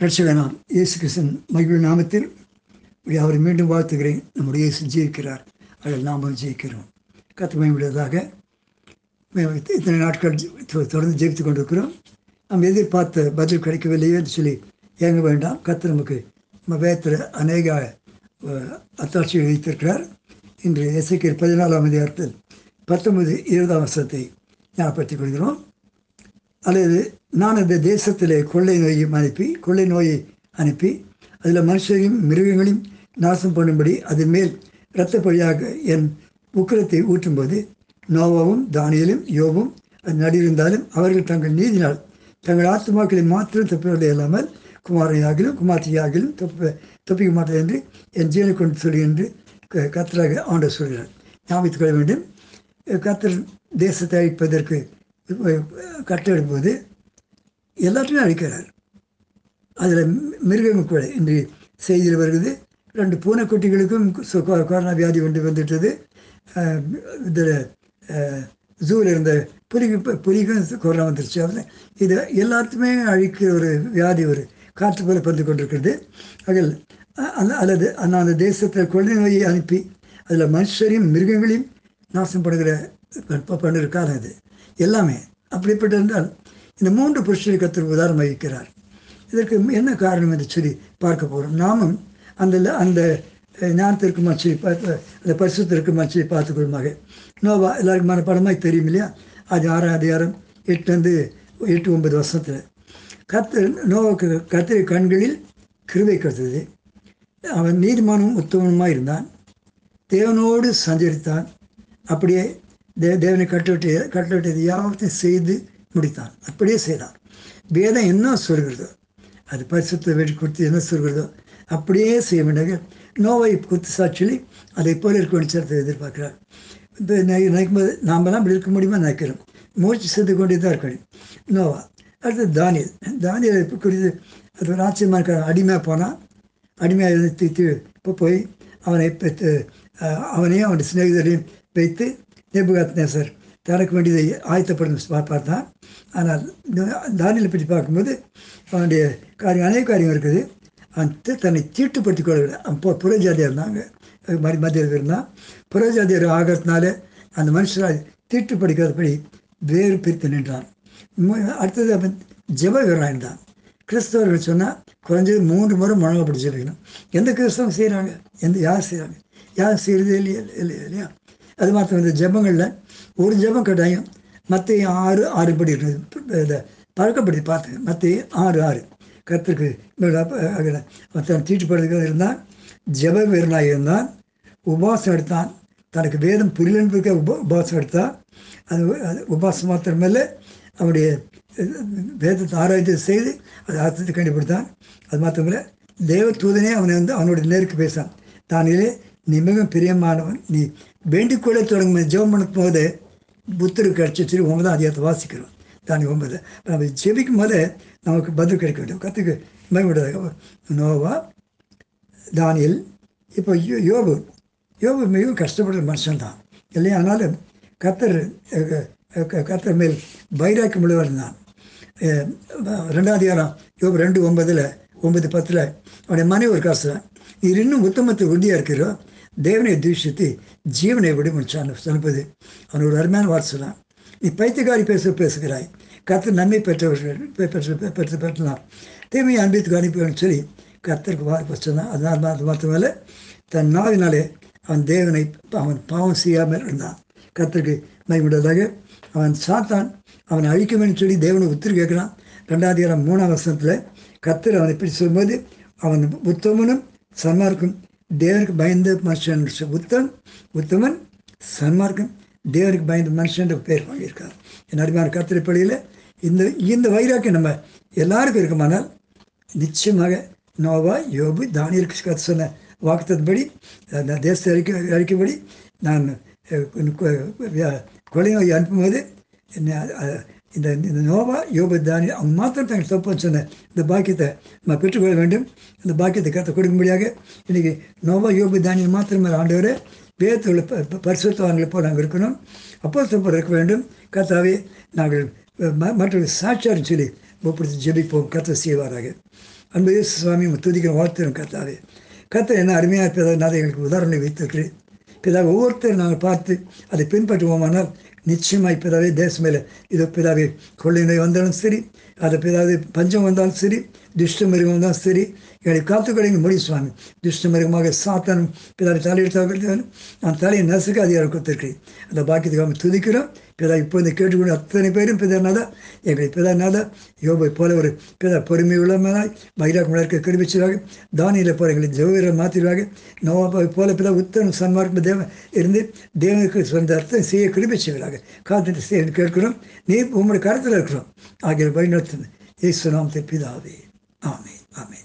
ரட்சகனாம் இயேசு கிருஷ்ணன் மகிழ் நாமத்தில் இப்படி அவரை மீண்டும் வாழ்த்துகிறேன். நம்முடைய இயேசு ஜெயிக்கிறார். அதில் நாமும் ஜெயிக்கிறோம். கத்து மேம்படுவதாக இத்தனை நாட்கள் தொடர்ந்து ஜெயித்து கொண்டிருக்கிறோம். நாம் எதிர்பார்த்த பதில் கிடைக்கவில்லையே என்று சொல்லி ஏங்க வேண்டாம். கத்து நமக்கு நம்ம வேத்தில் அநேக அத்தாட்சியை வைத்திருக்கிறார். இன்று எஸ்ஐக்கியல் பதினாலாம் அதிகாரத்தில் பத்தொன்பது இருபதாம் வருஷத்தை ஞாபகப்படுத்திக் கொள்கிறோம். அல்லது நான் அந்த தேசத்திலே கொள்ளை நோயையும் அனுப்பி கொள்ளை நோயை அனுப்பி அதில் மனுஷரையும் மிருகங்களையும் நாசம் பண்ணும்படி அது மேல் இரத்தப்படியாக என் உக்கிரத்தை ஊற்றும்போது நோவாவும் தானியலும் யோபும் அது நடியிருந்தாலும் அவர்கள் தங்கள் நீதினால் தங்கள் ஆத்மாக்களை மாத்திரம் தப்பிவில்லை இல்லாமல் குமாரையாகிலும் குமார்த்தியாகிலும் தப்ப தப்பிக்க மாட்டேன் என்று என் ஜீவனை கொண்டு சொல்லி என்று க- கர்த்தராக ஆண்டவர் சொல்கிறார். ஞாபகத்துக் கொள்ள வேண்டும். கத்தர் தேசத்தை அழிப்பதற்கு கட்டெடுப்பது எல்லாத்தையும் அழிக்கிறார். அதில் மிருகங்கள் கூட இன்று செய்தியில் வருகிறது. ரெண்டு பூனைக்குட்டிகளுக்கும் கொ- கொரோனா வியாதி கொண்டு வந்துட்டது. இதில் ஜூவில் இருந்த புலிக்கு புலிக்கும் கொரோனா வந்துருச்சு. அதில் இது எல்லாத்துக்குமே அழிக்கிற ஒரு வியாதி ஒரு காற்று போல பந்து கொண்டிருக்கிறது. அதில் அல்ல- அல்லது அந்த தேசத்தில் கொள்ளை நோயை அனுப்பி அதில் மனுஷரையும் மிருகங்களையும் நாசம் பண்ணுகிற பண்ணுற காலம் இது எல்லாமே. அப்படிப்பட்டிருந்தால் இந்த மூன்று புருஷரை கத்தர் உதாரணம் வகிக்கிறார். இதற்கு என்ன காரணம் என்று சொல்லி பார்க்க போகிறோம் நாமும் அந்த அந்த ஞானத்திற்கு மச்சி பார்த்து அந்த பரிசுத்திற்கு மச்சி பார்த்துக்கொள்ளுமாக. நோவா எல்லாருக்கும் மனப்படமாய் தெரியும் இல்லையா? அது ஆறாம் அதிகாரம் எட்டுலேருந்து எட்டு ஒன்பது வருஷத்தில் கத்தர் நோவாக்கு கத்திரி கண்களில் கிருவை கருத்தது அவன் நீதிமானும் உத்தமனுமாக இருந்தான். தேவனோடு சஞ்சரித்தான். அப்படியே தே தேவனை கட்டுவிட்டு கட்டுவிட்டது யாவற்றையும் செய்து முடித்தான். அப்படியே செய்தான். வேதம் என்ன சொல்கிறதோ? அது பரிசுத்த வெடி கொடுத்து என்ன சொல்கிறதோ? அப்படியே செய்ய வேண்டாங்க. நோவை குத்து சாட்சியில் அதை போல இருக்க வேண்டிய எதிர்பார்க்கிறார். இப்போ நினைக்கும் போது நாமெல்லாம் இப்படி இருக்க முடியுமா நினைக்கிறோம் மூச்சு செய்து கொண்டே தான் இருக்கணும் நோவா. அடுத்து தானியல். தானியல் இப்போ குறித்து அது ஒரு ஆச்சரியமாக இருக்கிற அடிமையாக போனால் அடிமையாக தீத்து இப்போ போய் அவனை அவனையும் அவனுடைய சிநேகிதரையும் வைத்து நேபுகாத்நேசர் தனக்கு வேண்டியதை ஆயத்தப்படும் பார்த்தான். ஆனால் தானியலை பற்றி பார்க்கும்போது அவனுடைய காரியம் அநேக காரியம் இருக்குது. அந்த தன்னை தீட்டுப்படுத்திக் கொள்ளவில்லை. அப்போ புறஜாதியாக இருந்தாங்க மாதிரி மத்தியில் இருந்தான். புறஜாதியர் ஆகிறதுனால அந்த மனுஷரை தீட்டுப்படுக்காதபடி வேறு பிரித்து நின்றான். அடுத்தது அவன் ஜெப வீரனாக கிறிஸ்தவர்கள் சொன்னால் குறைஞ்சது மூன்று முறை முழங்கப்பட்டு ஜெபிக்கணும் எந்த கிறிஸ்தவம் செய்கிறாங்க எந்த யார் செய்கிறாங்க யார் செய்கிறதே இல்லையா இல்லையா இல்லையா? அது மாத்திரம் இந்த ஜெபங்களில் ஒரு ஜெபம் கட்டாயம் மற்ற ஆறு ஆறு படி இருக்குது இதை பழக்கப்படுத்தி பார்த்தேன் மற்ற ஆறு ஆறு. கத்திற்கு தன் தீட்டுப்படுறதுக்கு இருந்தான் ஜப வீரனாக இருந்தால் உபவாசம் எடுத்தான். தனக்கு வேதம் புரியலன்பதற்கு உப உபவாசம் எடுத்தான். அது அது உபவாசம் மாத்திரமல்ல அவனுடைய வேதத்தை ஆராய்ச்சி செய்து அது அர்த்தத்தை கண்டுபிடித்தான். அது மாத்திரமல்ல தேவ தூதனே அவனை வந்து அவனுடைய நேருக்கு பேசான். தானிலே நீ மிகவும் பிரியமானவன் நீ வேண்டிக்கொள்ள தொடங்கும் ஜெபம் பண்ணும் போது புத்தருக்கு கிடச்சி சொல்லி ஒன்பதாம் அதிகாரத்தை வாசிக்கிறோம். தானி ஒன்பது. நம்ம ஜெபிக்கும் போது நமக்கு பதில் கிடைக்க வேண்டும். கற்றுக்கு மேம்படுறதாக நோவா தானியல் இப்போ யோ- யோபு. யோபு மிகவும் கஷ்டப்படுற மனுஷன்தான் இல்லையா? ஆனாலும் கத்தர் கத்தர் மேல் வைராக்கியம் உள்ளவர் தான். ரெண்டாவது அதிகாரம் யோபு ரெண்டு ஒன்பதில் ஒன்பது பத்தில் அவனுடைய மனைவி ஒரு காசு நீர் இன்னும் உத்தமத்தை உறுதியாக இருக்கிறோ தேவனை தூஷித்து ஜீவனை விட சொல்லுவது அவன் ஒரு அருமையான வார்த்தை சொன்னான் நீ பைத்தியக்காரி பேச பேசுகிறாய். கர்த்தர் நன்மை பெற்றவர்கள் பெற்று பெற்றலாம். தேவையை அன்பித்துக்கு அனுப்பின்னு சொல்லி கர்த்தருக்கு வார்த்தை சொன்னான் அதனால் அது மாத்திரமல்ல தன் நாவினாலே அவன் தேவனை அவன் பாவம் செய்யாமல் இருந்தான். கர்த்தருக்கு மயமுள்ளதாக அவன் சாத்தான் அவனை அழிக்கணும்னு சொல்லி தேவனை உத்திரி கேட்குறான். ரெண்டாவது இரம் மூணாம் வருஷத்தில் கர்த்தர் அவனை இப்படி சொல்லும்போது அவன் உத்தமனும் சன்மார்க்கும் தேவருக்கு பயந்த மனுஷன் உத்தம் உத்தமன் சன்மார்க்கம் தேவருக்கு பயந்த மனுஷன் பேர் வாங்கியிருக்கார். என் அருமையான கர்த்தரை பள்ளியில் இந்த இந்த வைராக்கியம் நம்ம எல்லாருக்கும் இருக்குமானால் நிச்சயமாக நோவா யோபு தானியருக்கு கற்று சொன்ன வாக்குத்தபடி அந்த தேசத்தை அறிக்கை அறிக்கைப்படி நான் கொலை நோய் அனுப்பும்போது என்ன, இந்த இந்த நோவா யோபு தானிய அவங்க மாத்திரம் தங்கள் தப்புன்னு சொன்ன இந்த பாக்கியத்தை நம்ம பெற்றுக்கொள்ள வேண்டும். இந்த பாக்கியத்தை கருத்தை கொடுக்கும்படியாக இன்றைக்கி நோவா யோபு தானியம் மாத்திரம் ஆண்டவரே வேதத்தில் பரிசுத்தவான்களை போல் நாங்கள் இருக்கணும். அப்போ தப்பு இருக்க வேண்டும். கர்த்தாவே நாங்கள் ம- மற்றவர்கள் சாட்சியார் சொல்லி ஒப்பிடித்து ஜெபிப்போம். கர்த்தர் செய்வாராக. அன்பு இயேசு சுவாமி துதிக்கிற துதிக்கிறோம் வாழ்த்துறோம் கத்தாவே கத்தை என்ன அருமையாக பிதா நான் எங்களுக்கு உதாரணம் வைத்திருக்கிறேன். பிதாவை ஒவ்வொருத்தரும் நாங்கள் பார்த்து அதை பின்பற்றுவோமானால் நிச்சயமாய் பிதாவே தேசம் மேலே இதோ பிதாவே கொள்ளை வந்தாலும் சரி அதை ஏதாவது பஞ்சம் வந்தாலும் சரி துஷ்ட மிருகம் வந்தாலும் சரி எங்களை காத்துக்கொள்ளுங்க முடி சுவாமி. துஷ்ட மிருகமாக சாத்தானும் பிதாவை தலையெடுத்தாக நான் தலையை நசுக்க அதிகாரம் கொடுத்துருக்கிறேன். அந்த பாக்கியத்துக்காக துதிக்கிறோம். பிதா இப்போ இந்த கேட்டுக்கொண்டு அத்தனை பேரும் பிதாநாதா எங்களை பிதாநாதா யோபை போல ஒரு பிதா பொறுமை உள்ளமனாய் மகிழாக்கு மலர்க்க கிருபிச்சதாக தானியில் போல எங்களை ஜெவீரை மாற்றிடுவாங்க நோவை போல பிதா உத்தரம் சன்மார்க்க தேவன் இருந்து தேவனுக்கு சொந்த அர்த்தம் செய்ய கிருபிச்சுகிறாங்க காத்துட்டு செய்ய கேட்கிறோம். நீ உங்களுடைய கருத்தில் இருக்கிறோம். ஆகிய நடத்தும் ஈஸ்வரம் திருப்பிதாவே ஆமே ஆமே